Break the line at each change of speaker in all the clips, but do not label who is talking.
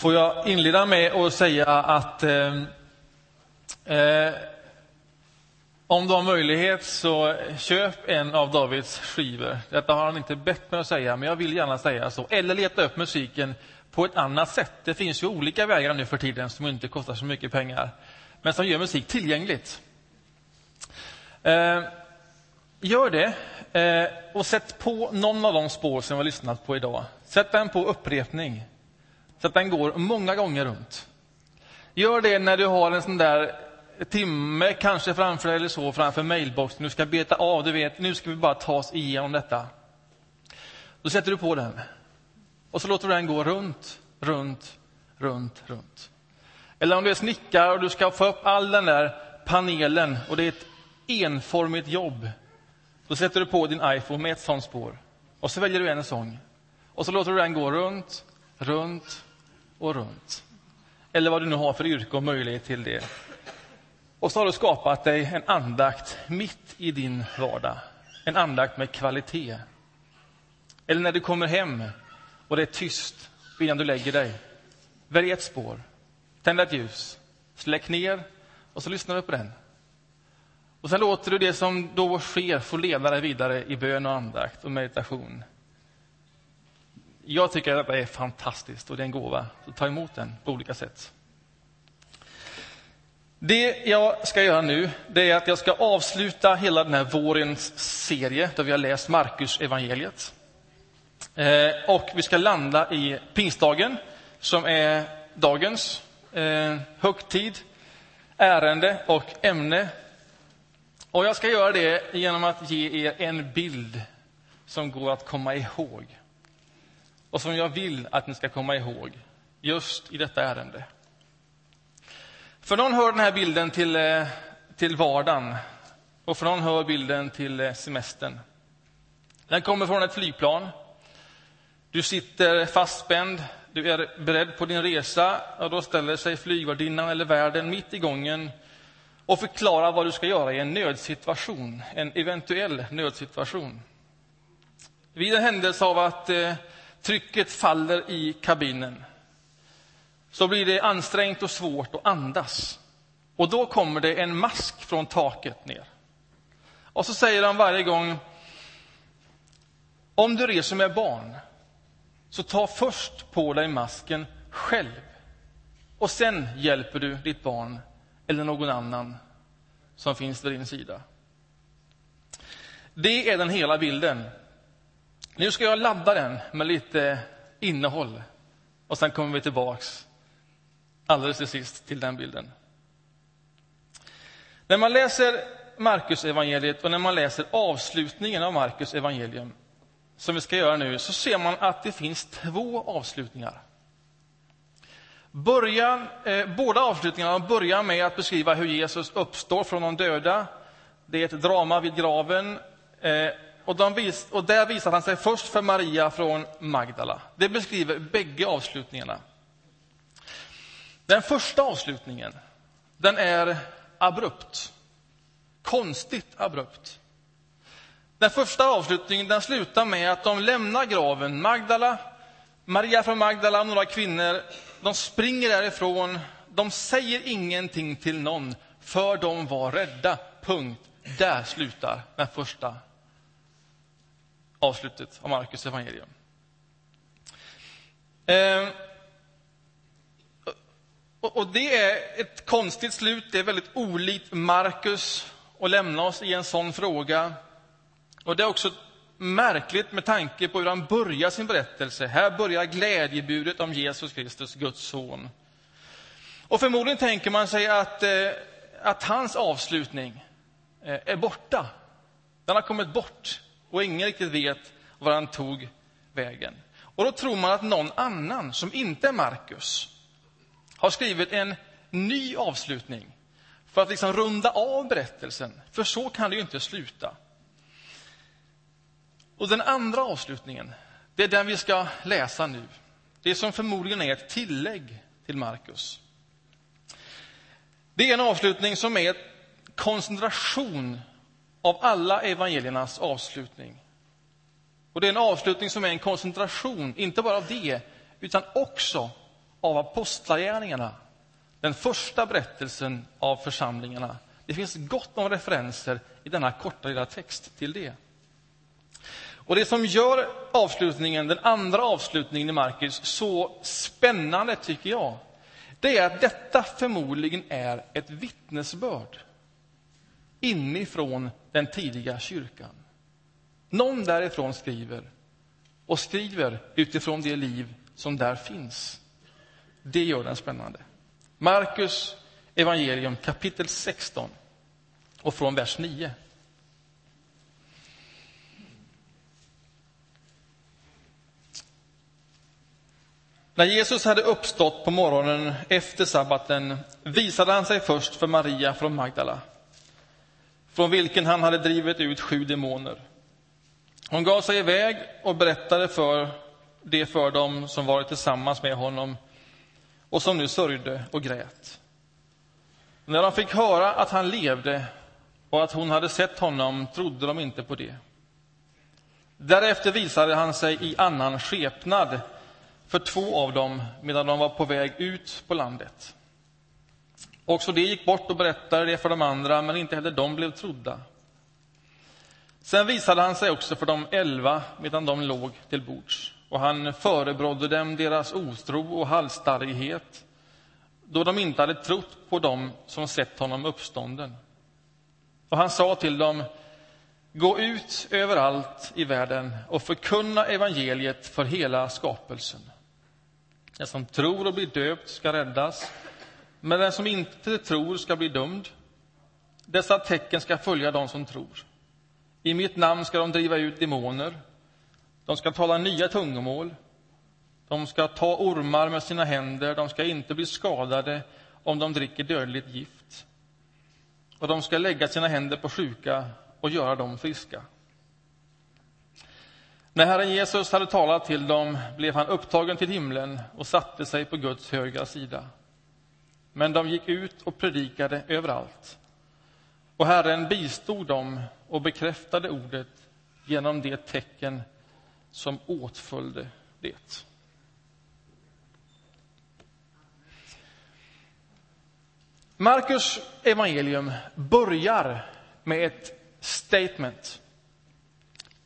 får jag inleda med att säga att eh, eh, om du har möjlighet så köp en av Davids skivor. Detta har han inte bett mig att säga, men jag vill gärna säga så. Eller leta upp musiken på ett annat sätt. Det finns ju olika vägar nu för tiden som inte kostar så mycket pengar, men som gör musik tillgängligt. Eh, gör det eh, och sätt på någon av de spår som vi har lyssnat på idag. Sätt den på upprepning så att den går många gånger runt. Gör det när du har en sån där timme kanske framför dig eller så framför mailboxen. Du ska beta av, du vet, nu ska vi bara ta oss igenom detta. Då sätter du på den och så låter du den gå runt, runt, runt, runt. Eller om du är snickare och du ska få upp all den där panelen och det är ett enformigt jobb. Då sätter du på din iPhone med ett sånt spår och så väljer du en sång. Och så låter du den gå runt, runt och runt. Eller vad du nu har för yrke och möjlighet till det. Och så har du skapat dig en andakt mitt i din vardag. En andakt med kvalitet. Eller när du kommer hem och det är tyst innan du lägger dig. Välj ett spår, tänd ett ljus, släck ner och så lyssnar du på den. Och sen låter du det som då sker få leda dig vidare i bön och andakt och meditation. Jag tycker att detta är fantastiskt och det är en gåva. Så ta emot den på olika sätt. Det jag ska göra nu det är att jag ska avsluta hela den här vårens serie där vi har läst Markus evangeliet. Eh, och vi ska landa i pingstdagen som är dagens eh, högtid, ärende och ämne. Och jag ska göra det genom att ge er en bild som går att komma ihåg och som jag vill att ni ska komma ihåg just i detta ärende. För någon hör den här bilden till, eh, till vardagen och för någon hör bilden till eh, semestern. Den kommer från ett flygplan. Du sitter fastspänd, du är beredd på din resa och då ställer sig flygvärdinnan eller värden mitt i gången och förklarar vad du ska göra i en nödsituation, en eventuell nödsituation. Vid en händelse av att eh, trycket faller i kabinen så blir det ansträngt och svårt att andas. Och då kommer det en mask från taket ner. Och så säger han varje gång om du reser med barn, så ta först på dig masken själv. Och sen hjälper du ditt barn eller någon annan som finns vid din sida. Det är den hela bilden. Nu ska jag ladda den med lite innehåll och sen kommer vi tillbaks alldeles till sist till den bilden. När man läser Markus evangeliet och när man läser avslutningen av Markus evangelium som vi ska göra nu, så ser man att det finns två avslutningar. Början, eh, båda avslutningarna börjar med att beskriva hur Jesus uppstår från de döda. Det är ett drama vid graven. Eh, och, de vis, och där visar han sig först för Maria från Magdala. Det beskriver bägge avslutningarna. Den första avslutningen, den är abrupt. Konstigt abrupt. Den första avslutningen den slutar med att de lämnar graven. Magdala, Maria från Magdala och några kvinnor, de springer därifrån. De säger ingenting till någon, för de var rädda. Punkt. Där slutar den första avslutet av Markus evangelium. Eh, och det är ett konstigt slut. Det är väldigt olikt Markus att lämna oss i en sån fråga. Och det är också märkligt med tanke på hur han börjar sin berättelse. Här börjar glädjebudet om Jesus Kristus, Guds son. Och förmodligen tänker man sig att, eh, att hans avslutning eh, är borta. Den har kommit bort och ingen riktigt vet var han tog vägen. Och då tror man att någon annan, som inte är Markus, har skrivit en ny avslutning för att liksom runda av berättelsen. För så kan det ju inte sluta. Och den andra avslutningen, det är den vi ska läsa nu. Det som förmodligen är ett tillägg till Markus. Det är en avslutning som är koncentration av alla evangeliernas avslutning. Och det är en avslutning som är en koncentration, inte bara av det, utan också av apostlagärningarna, den första berättelsen av församlingarna. Det finns gott om referenser i denna korta lilla text till det. Och Det som gör avslutningen, den andra avslutningen i Markus så spännande, tycker jag, det är att detta förmodligen är ett vittnesbörd inifrån den tidiga kyrkan. Någon därifrån skriver, och skriver utifrån det liv som där finns. Det gör den spännande. Markus evangelium kapitel 16 och från vers 9. När Jesus hade uppstått på morgonen efter sabbaten visade han sig först för Maria från Magdala, från vilken han hade drivit ut sju demoner. Hon gav sig iväg och berättade för det för dem som varit tillsammans med honom och som nu sörjde och grät. När de fick höra att han levde och att hon hade sett honom trodde de inte på det. Därefter visade han sig i annan skepnad för två av dem medan de var på väg ut på landet. Också de gick bort och berättade det för de andra, men inte heller de blev trodda. Sen visade han sig också för de elva medan de låg till bords och han förebrådde dem deras otro och halsstarrighet då de inte hade trott på dem som sett honom uppstånden. Och han sa till dem, gå ut överallt i världen och förkunna evangeliet för hela skapelsen. Den som tror och blir döpt ska räddas, men den som inte tror ska bli dömd. Dessa tecken ska följa dem som tror. I mitt namn ska de driva ut demoner. De ska tala nya tungomål. De ska ta ormar med sina händer. De ska inte bli skadade om de dricker dödligt gift. Och de ska lägga sina händer på sjuka och göra dem friska. När Herren Jesus hade talat till dem blev han upptagen till himlen och satte sig på Guds högra sida. Men de gick ut och predikade överallt. Och Herren bistod dem och bekräftade ordet genom det tecken som åtföljde det. Markus evangelium börjar med ett statement.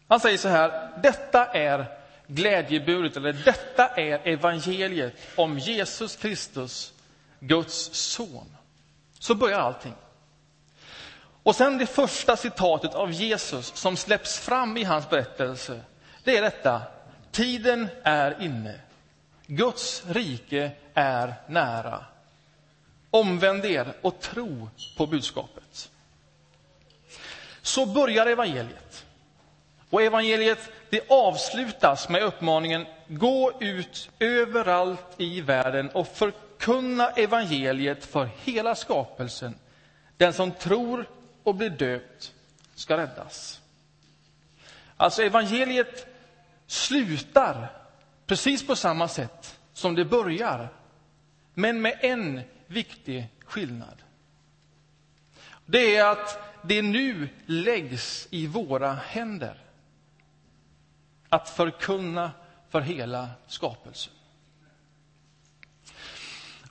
Han säger så här, detta är glädjebudet, eller detta är evangeliet om Jesus Kristus, Guds son. Så börjar allting. Och sen det första citatet av Jesus som släpps fram i hans berättelse, det är detta. Tiden är inne. Guds rike är nära. Omvänd er och tro på budskapet. Så börjar evangeliet. Och evangeliet det avslutas med uppmaningen gå ut överallt i världen och förkunna evangeliet för hela skapelsen. Den som tror och blir döpt ska räddas. Alltså evangeliet slutar precis på samma sätt som det börjar, men med en viktig skillnad. Det är att det nu läggs i våra händer att förkunna för hela skapelsen.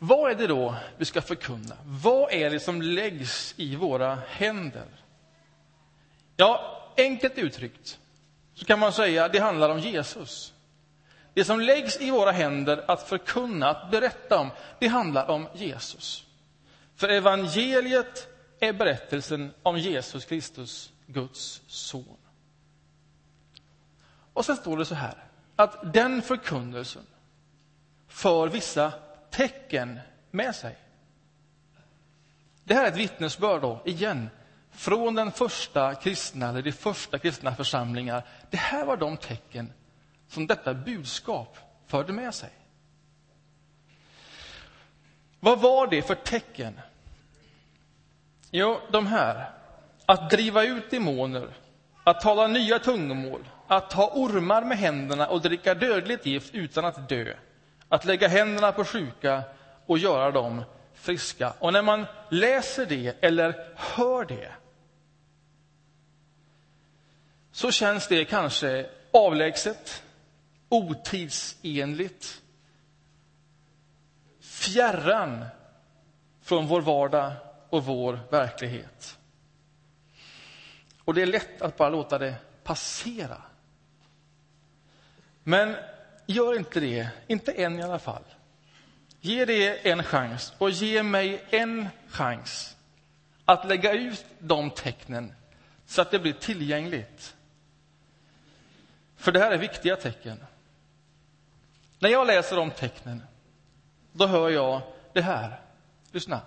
Vad är det då vi ska förkunna? Vad är det som läggs i våra händer? Ja, enkelt uttryckt så kan man säga att det handlar om Jesus. Det som läggs i våra händer att förkunna, att berätta om, det handlar om Jesus. För evangeliet är berättelsen om Jesus Kristus, Guds son. Och sen står det så här, att den förkunnelsen för vissa tecken med sig. Det här är ett vittnesbörd, då, igen, från den första kristna, eller de första kristna församlingar. Det här var de tecken som detta budskap förde med sig. Vad var det för tecken? Jo, de här. Att driva ut demoner, att tala nya tungomål, att ha ormar med händerna och dricka dödligt gift utan att dö, att lägga händerna på sjuka och göra dem friska. Och när man läser det eller hör det så känns det kanske avlägset, otidsenligt. fjärran från vår vardag och vår verklighet. Och det är lätt att bara låta det passera. Men gör inte det, inte än i alla fall. Ge det en chans och ge mig en chans att lägga ut de tecknen så att det blir tillgängligt. För det här är viktiga tecken. När jag läser de tecknen, då hör jag det här. Lyssna.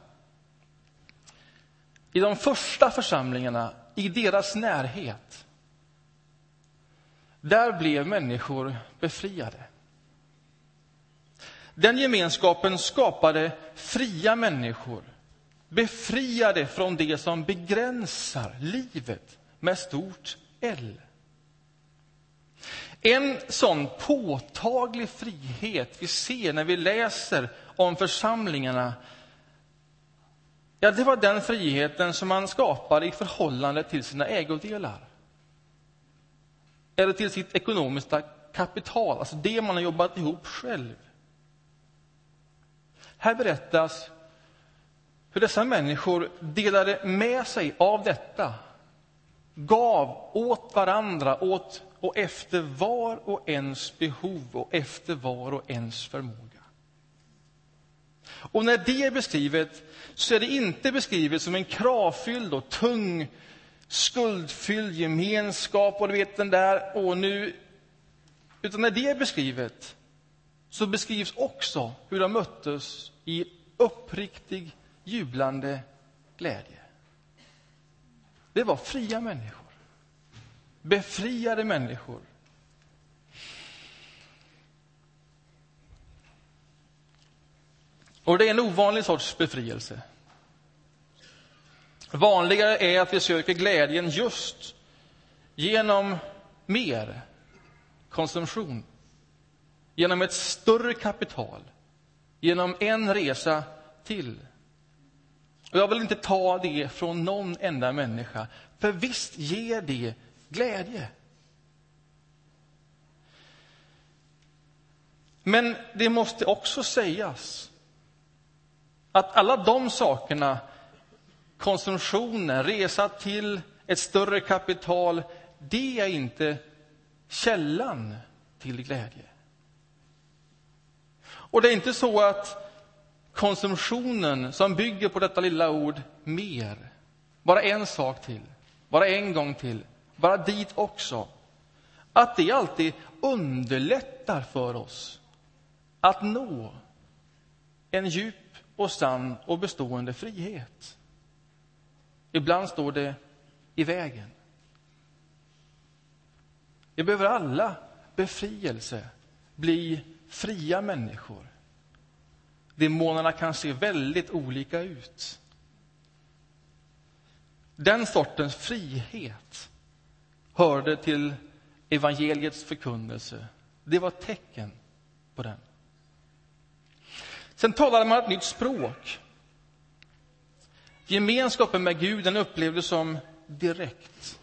I de första församlingarna, i deras närhet, där blev människor befriade. Den gemenskapen skapade fria människor, befriade från det som begränsar livet med stort L. En sån påtaglig frihet vi ser när vi läser om församlingarna ja, det var den friheten som man skapade i förhållande till sina ägodelar. Eller till sitt ekonomiska kapital, alltså det man har jobbat ihop själv. Här berättas hur dessa människor delade med sig av detta, gav åt varandra, åt och efter var och ens behov och efter var och ens förmåga. Och när det är beskrivet så är det inte beskrivet som en kravfylld och tung, skuldfylld gemenskap och du vet den där, och nu... Utan när det är beskrivet så beskrivs också hur de möttes i uppriktig, jublande glädje. Det var fria människor. Befriade människor. Och det är en ovanlig sorts befrielse. Vanligare är att vi söker glädjen just genom mer konsumtion, genom ett större kapital, genom en resa till. Och jag vill inte ta det från någon enda människa, för visst ger det glädje. Men det måste också sägas att alla de sakerna, konsumtionen, resa till ett större kapital, det är inte källan till glädje. Och det är inte så att konsumtionen som bygger på detta lilla ord mer, bara en sak till, bara en gång till, bara dit också, att det alltid underlättar för oss att nå en djup och sann och bestående frihet. Ibland står det i vägen. Vi behöver alla befrielse, bli fria människor. Demonerna kan se väldigt olika ut. Den sortens frihet hörde till evangeliets förkunnelse. Det var tecken på den. Sen talade man ett nytt språk. Gemenskapen med Gud den upplevdes som direkt.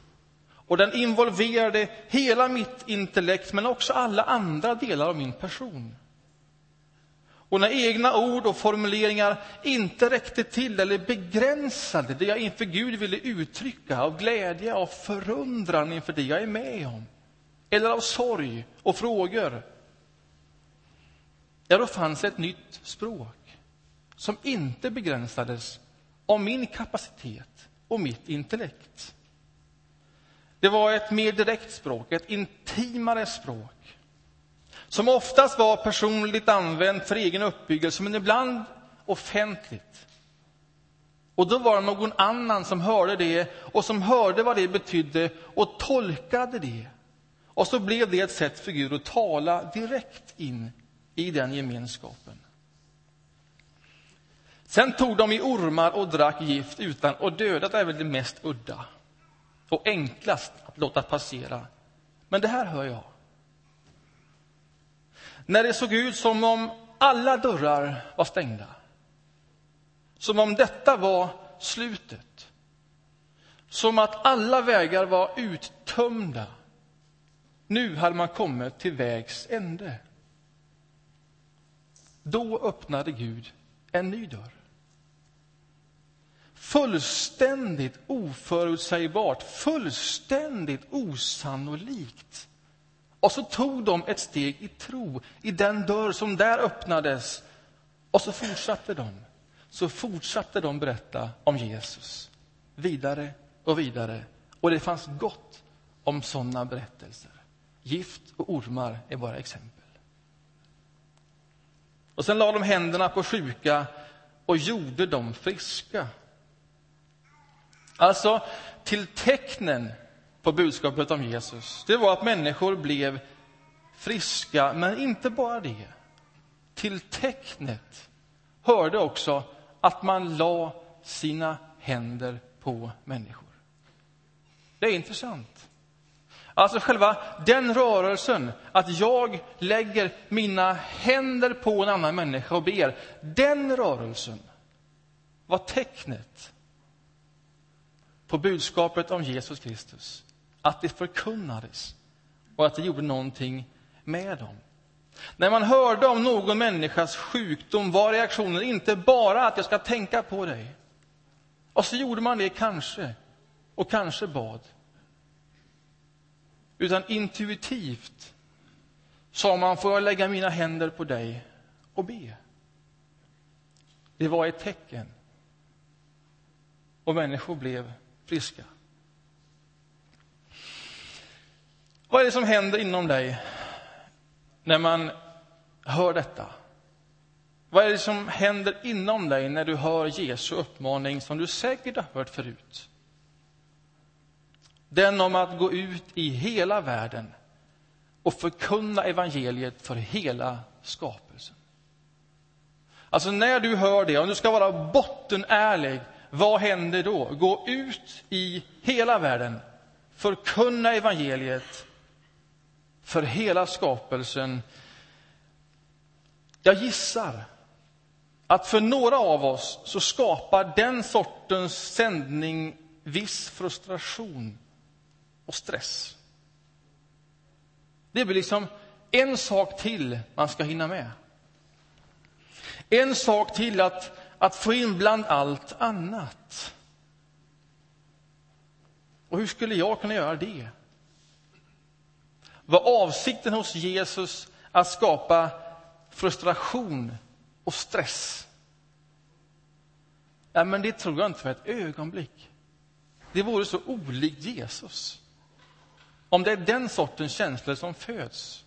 Och den involverade hela mitt intellekt, men också alla andra delar av min person. Och när egna ord och formuleringar inte räckte till eller begränsade det jag inför Gud ville uttrycka av glädje, av förundran inför det jag är med om, eller av sorg och frågor, ja, då fanns ett nytt språk som inte begränsades av min kapacitet och mitt intellekt. Det var ett mer direkt språk, ett intimare språk som oftast var personligt använt för egen uppbyggelse, men ibland offentligt. Och då var det någon annan som hörde det och som hörde vad det betydde och tolkade det. Och så blev det ett sätt för Gud att tala direkt in i den gemenskapen. Sen tog de i ormar och drack gift utan och dödat är väl det mest udda och enklast att låta passera. Men det här hör jag. När det såg ut som om alla dörrar var stängda. Som om detta var slutet. Som att alla vägar var uttömda. Nu hade man kommit till vägs ände. Då öppnade Gud en ny dörr. Fullständigt oförutsägbart, fullständigt osannolikt. Och så tog de ett steg i tro i den dörr som där öppnades. Och så fortsatte de. Så fortsatte de berätta om Jesus. Vidare och vidare. Och det fanns gott om sådana berättelser. Gift och ormar är bara exempel. Och sen la de händerna på sjuka och gjorde dem friska. Alltså, till tecknen på budskapet om Jesus, det var att människor blev friska, men inte bara det. Till tecknet hörde också att man la sina händer på människor. Det är intressant. Alltså själva den rörelsen, att jag lägger mina händer på en annan människa och ber, den rörelsen var tecknet på budskapet om Jesus Kristus. Att det förkunnades och att det gjorde någonting med dem. När man hörde om någon människas sjukdom var reaktionen inte bara att jag ska tänka på dig. Och så gjorde man det kanske, och kanske bad. Utan intuitivt sa man, får jag lägga mina händer på dig och be? Det var ett tecken. Och människor blev friska. Vad är det som händer inom dig när man hör detta? Vad är det som händer inom dig när du hör Jesu uppmaning som du säkert har hört förut? Den om att gå ut i hela världen och förkunna evangeliet för hela skapelsen. Alltså när du hör det, om du ska vara bottenärlig, vad händer då? Gå ut i hela världen, förkunna evangeliet för hela skapelsen. Jag gissar att för några av oss så skapar den sortens sändning viss frustration och stress. Det blir liksom en sak till man ska hinna med. En sak till att, att få in bland allt annat. Och hur skulle jag kunna göra det? Var avsikten hos Jesus att skapa frustration och stress? Ja, men det tror jag inte för ett ögonblick. Det vore så olikt Jesus. Om det är den sortens känslor som föds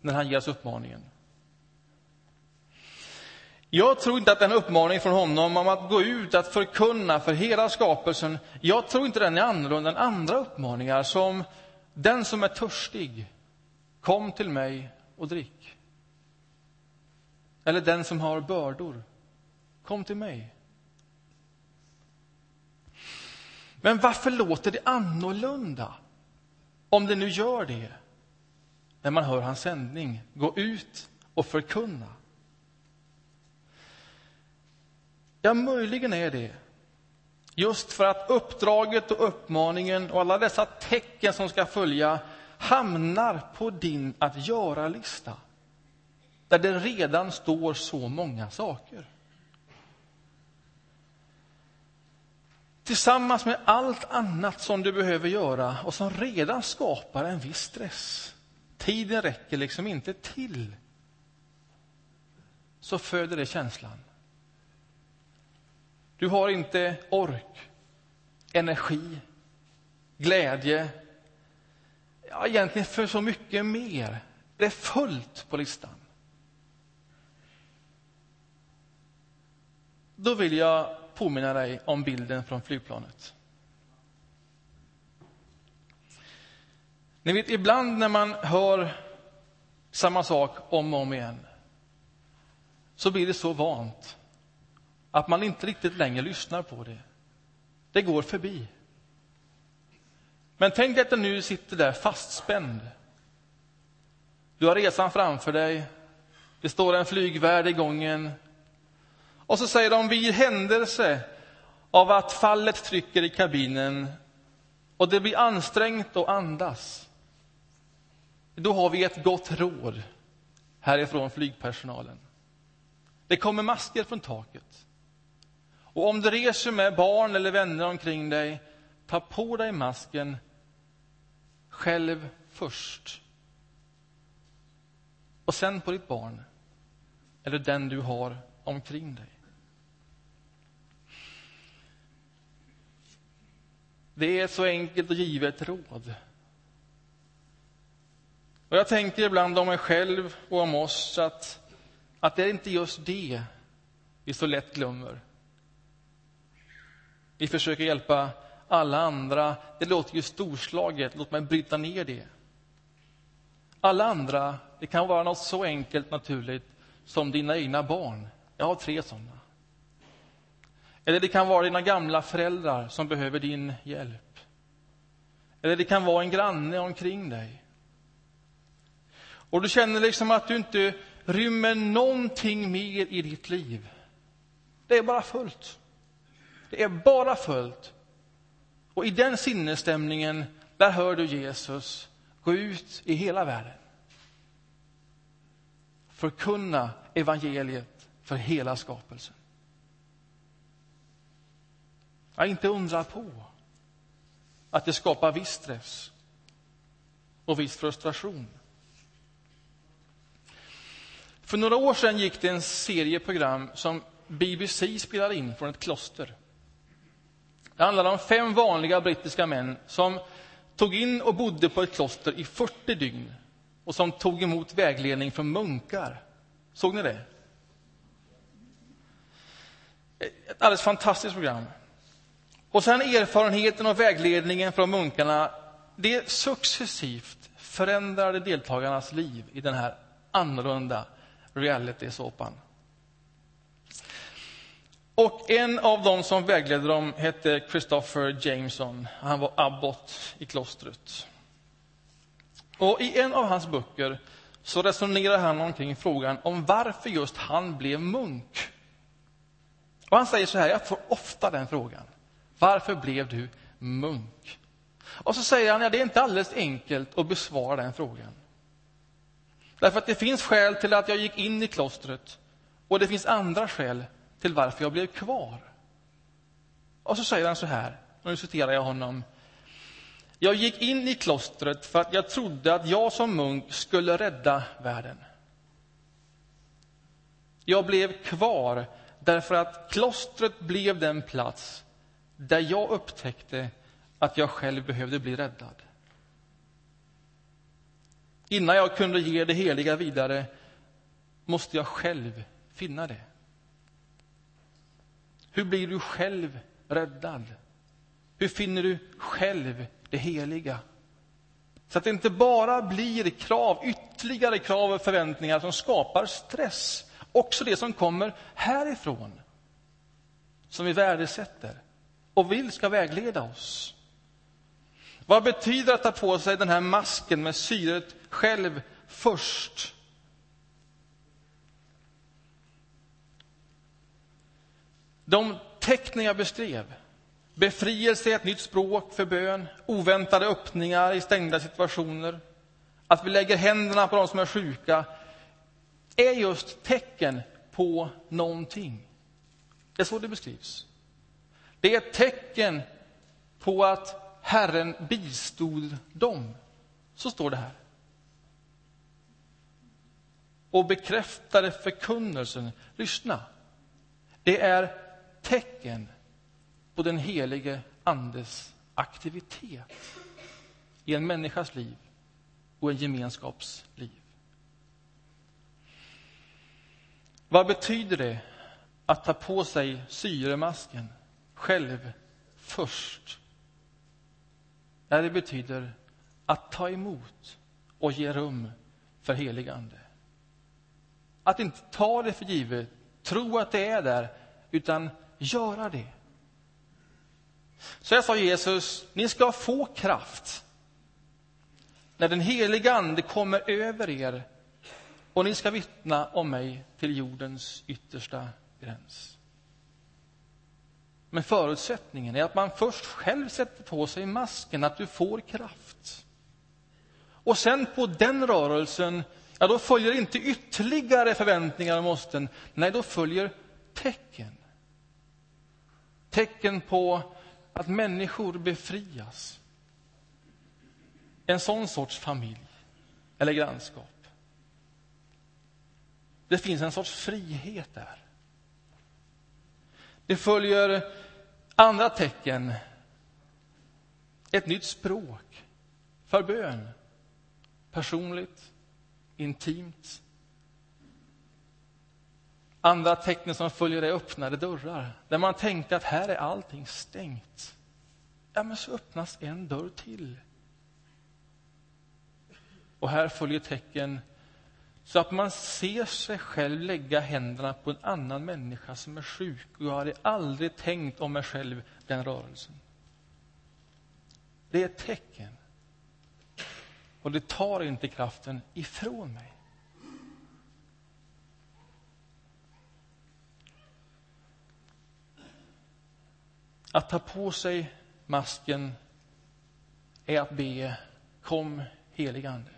när han ger oss uppmaningen. Jag tror inte att den uppmaningen från honom om att gå ut, att förkunna för hela skapelsen, jag tror inte den är annorlunda än andra uppmaningar som den som är törstig, kom till mig och drick. Eller den som har bördor, kom till mig. Men varför låter det annorlunda? Om det nu gör det, när man hör hans sändning, gå ut och förkunna. Ja, möjligen är det just för att uppdraget och uppmaningen och alla dessa tecken som ska följa hamnar på din att göra-lista där det redan står så många saker. Tillsammans med allt annat som du behöver göra och som redan skapar en viss stress. Tiden räcker liksom inte till. Så föder det känslan. Du har inte ork, energi, glädje. Ja, egentligen för så mycket mer. Det är fullt på listan. Då vill jag påminna dig om bilden från flygplanet. Ni vet, ibland när man hör samma sak om och om igen så blir det så vant att man inte riktigt längre lyssnar på det. Det går förbi. Men tänk dig att du nu sitter där fastspänd. Du har resan framför dig. Det står en flygvärd i gången och så säger de, vid händelse av att fallet trycker i kabinen och det blir ansträngt att andas, då har vi ett gott råd härifrån flygpersonalen. Det kommer masker från taket. Och om du reser med barn eller vänner omkring dig, ta på dig masken själv först. Och sen på ditt barn, eller den du har omkring dig. Det är ett så enkelt och givet råd. Och Jag tänker ibland om mig själv och om oss att, att det är inte just det vi så lätt glömmer. Vi försöker hjälpa alla andra. Det låter ju storslaget. Låt mig bryta ner det. Alla andra, det kan vara något så enkelt naturligt som dina egna barn. Jag har tre sådana. Eller det kan vara dina gamla föräldrar som behöver din hjälp. Eller det kan vara en granne omkring dig. Och du känner liksom att du inte rymmer någonting mer i ditt liv. Det är bara fullt. Det är bara fullt. Och i den sinnesstämningen, där hör du Jesus gå ut i hela världen. Förkunna evangeliet för hela skapelsen. Jag inte undra på att det skapar viss stress och viss frustration. För några år sedan gick det en serie program som BBC spelade in från ett kloster. Det handlade om fem vanliga brittiska män som tog in och bodde på ett kloster i 40 dygn och som tog emot vägledning från munkar. Såg ni det? Ett alldeles fantastiskt program. Och sen erfarenheten och vägledningen från munkarna, det successivt förändrade deltagarnas liv i den här annorlunda reality-såpan. Och en av dem som vägledde dem hette Christopher Jameson. Han var abbot i klostret. Och I en av hans böcker så resonerar han omkring frågan om varför just han blev munk. Och Han säger så här, jag får ofta den frågan. Varför blev du munk? Och så säger han, ja, det är inte alldeles enkelt att besvara den frågan. Därför att det finns skäl till att jag gick in i klostret och det finns andra skäl till varför jag blev kvar. Och så säger han så här, och nu citerar jag honom. Jag gick in i klostret för att jag trodde att jag som munk skulle rädda världen. Jag blev kvar därför att klostret blev den plats där jag upptäckte att jag själv behövde bli räddad. Innan jag kunde ge det heliga vidare måste jag själv finna det. Hur blir du själv räddad? Hur finner du själv det heliga? Så att det inte bara blir krav, ytterligare krav och förväntningar som skapar stress. Också det som kommer härifrån, som vi värdesätter och vill ska vägleda oss. Vad betyder att ta på sig den här masken med syret själv först? De tecknen jag beskrev, befrielse i ett nytt språk för bön, oväntade öppningar i stängda situationer, att vi lägger händerna på de som är sjuka, är just tecken på någonting. Det är så det beskrivs. Det är ett tecken på att Herren bistod dem. Så står det här. Och bekräftade förkunnelsen. Lyssna. Det är tecken på den helige Andes aktivitet i en människas liv och en gemenskaps liv. Vad betyder det att ta på sig syremasken själv först? Ja, det betyder att ta emot och ge rum för helig Ande. Att inte ta det för givet, tro att det är där, utan göra det. Så jag sa Jesus, ni ska få kraft när den heliga Ande kommer över er och ni ska vittna om mig till jordens yttersta gräns. Men förutsättningen är att man först själv sätter på sig masken, att du får kraft. Och sen på den rörelsen ja, då följer inte ytterligare förväntningar och måsten. Nej, då följer tecken. Tecken på att människor befrias. En sån sorts familj eller grannskap. Det finns en sorts frihet där. Det följer andra tecken. Ett nytt språk för bön. Personligt, intimt. Andra tecken som följer är öppnade dörrar. Där man tänkte att här är allting stängt. Ja, men så öppnas en dörr till. Och här följer tecken så att man ser sig själv lägga händerna på en annan människa som är sjuk. Och jag hade aldrig tänkt om mig själv, den rörelsen. Det är ett tecken. Och det tar inte kraften ifrån mig. Att ta på sig masken är att be Kom, helig Ande.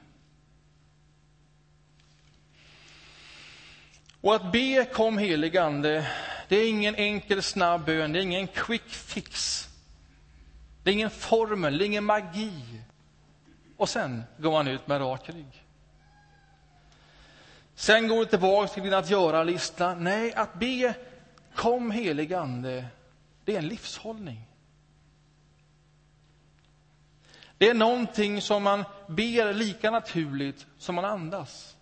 Och att be Kom, helig Ande, det är ingen enkel snabb bön, det är ingen quick fix. Det är ingen formel, det är ingen magi. Och sen går man ut med rak rygg. Sen går du tillbaka till din att göra-lista. Nej, att be Kom, helig Ande, det är en livshållning. Det är någonting som man ber lika naturligt som man andas.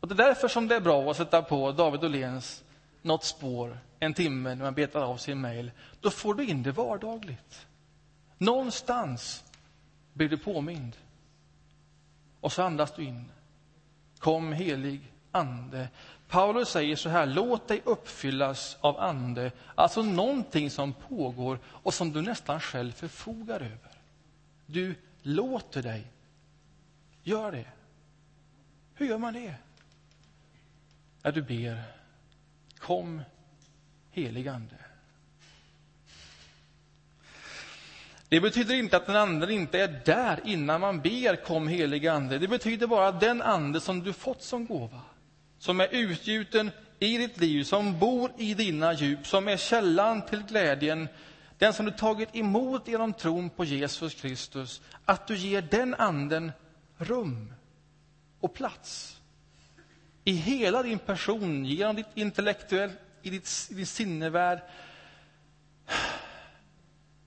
Och Det är därför som det är bra att sätta på David Åhléns Något spår en timme när man betar av sin mejl. Då får du in det vardagligt. Någonstans blir du påmind. Och så andas du in. Kom, helig Ande. Paulus säger så här, låt dig uppfyllas av Ande. Alltså någonting som pågår och som du nästan själv förfogar över. Du låter dig. Gör det. Hur gör man det? När du ber, kom helig Ande. Det betyder inte att den anden inte är där innan man ber kom helig Ande. Det betyder bara att den ande som du fått som gåva som är utgjuten i ditt liv, som bor i dina djup, som är källan till glädjen, den som du tagit emot genom tron på Jesus Kristus, att du ger den anden rum och plats i hela din person, genom ditt intellektuellt, i, ditt, i din sinnevärld.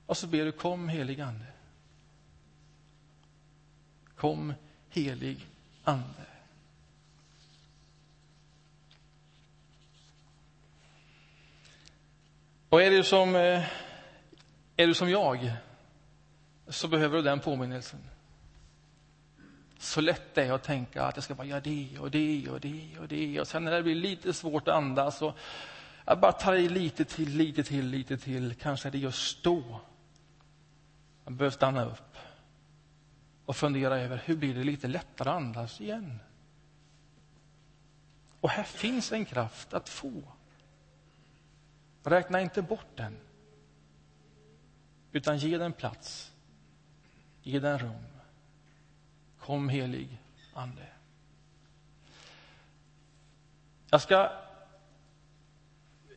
Och så ber du, kom helig Ande. Kom helig Ande. Och är du som, eh, är du som jag, så behöver du den påminnelsen. Så lätt det är att tänka att jag ska bara göra det och det och det och det. Och sen när det blir lite svårt att andas, och jag bara tar i lite till, lite till, lite till. Kanske är det just då man behöver stanna upp och fundera över hur blir det lite lättare att andas igen. Och här finns en kraft att få. Räkna inte bort den, utan ge den plats. Ge den rum. Kom, helig Ande. Jag ska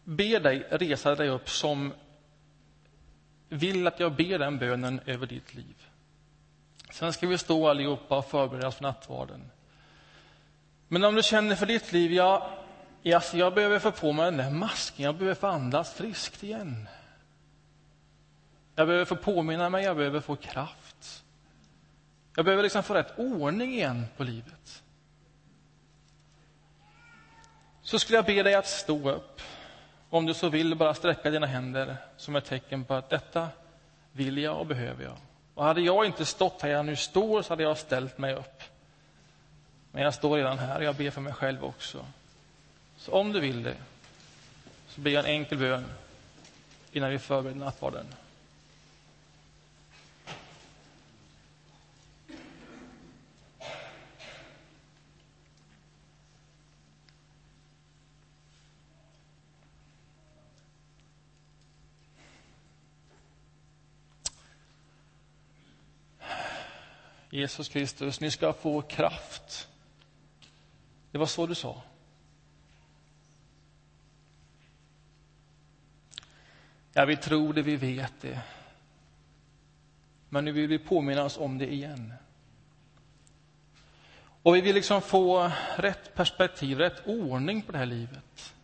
be dig resa dig upp som vill att jag ber den bönen över ditt liv. Sen ska vi stå allihopa och förbereda oss för nattvarden. Men om du känner för ditt liv, ja, Yes, jag behöver få på mig den där masken, jag behöver få andas friskt igen. Jag behöver få påminna mig, jag behöver få kraft. Jag behöver liksom få rätt ordning igen på livet. Så skulle jag be dig att stå upp. Om du så vill, bara sträcka dina händer som ett tecken på att detta vill jag och behöver jag. Och hade jag inte stått här jag nu står, så hade jag ställt mig upp. Men jag står redan här, och jag ber för mig själv också. Så om du vill det, så ber jag en enkel bön innan vi förbereder nattvarden. Jesus Kristus, ni ska få kraft. Det var så du sa. Ja, vi tror det, vi vet det. Men nu vill vi påminna oss om det igen. Och vi vill liksom få rätt perspektiv, rätt ordning på det här livet.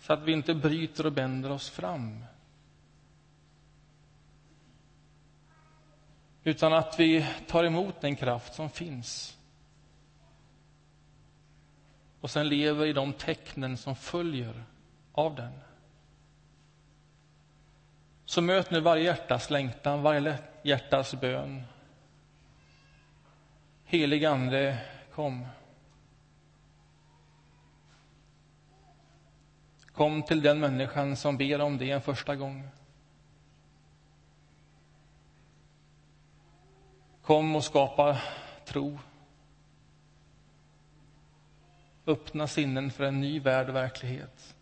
Så att vi inte bryter och bänder oss fram. Utan att vi tar emot den kraft som finns. Och sen lever i de tecknen som följer av den. Så möt nu varje hjärtas längtan, varje hjärtas bön. Helig Ande, kom. Kom till den människan som ber om det en första gång. Kom och skapa tro. Öppna sinnen för en ny värld och verklighet.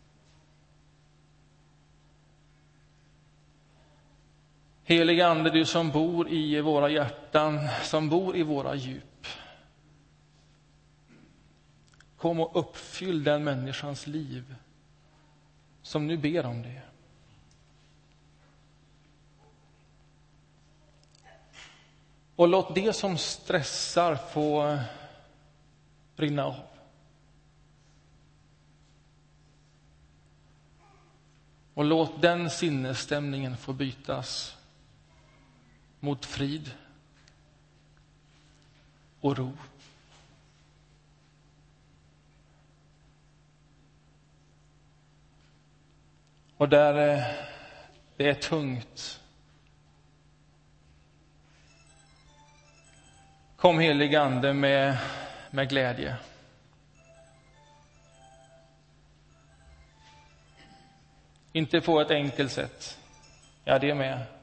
Helige Ande, du som bor i våra hjärtan, som bor i våra djup. Kom och uppfyll den människans liv som nu ber om det. Och låt det som stressar få rinna av. Och låt den sinnesstämningen få bytas mot frid och ro. Och där eh, det är tungt Kom helig Ande med, med glädje. Inte på ett enkelt sätt. Ja, det är med.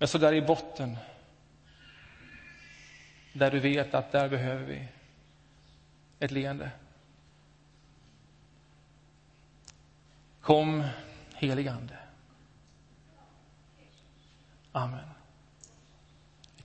Men så där i botten. Där du vet att där behöver vi ett leende. Kom, helig Ande. Amen.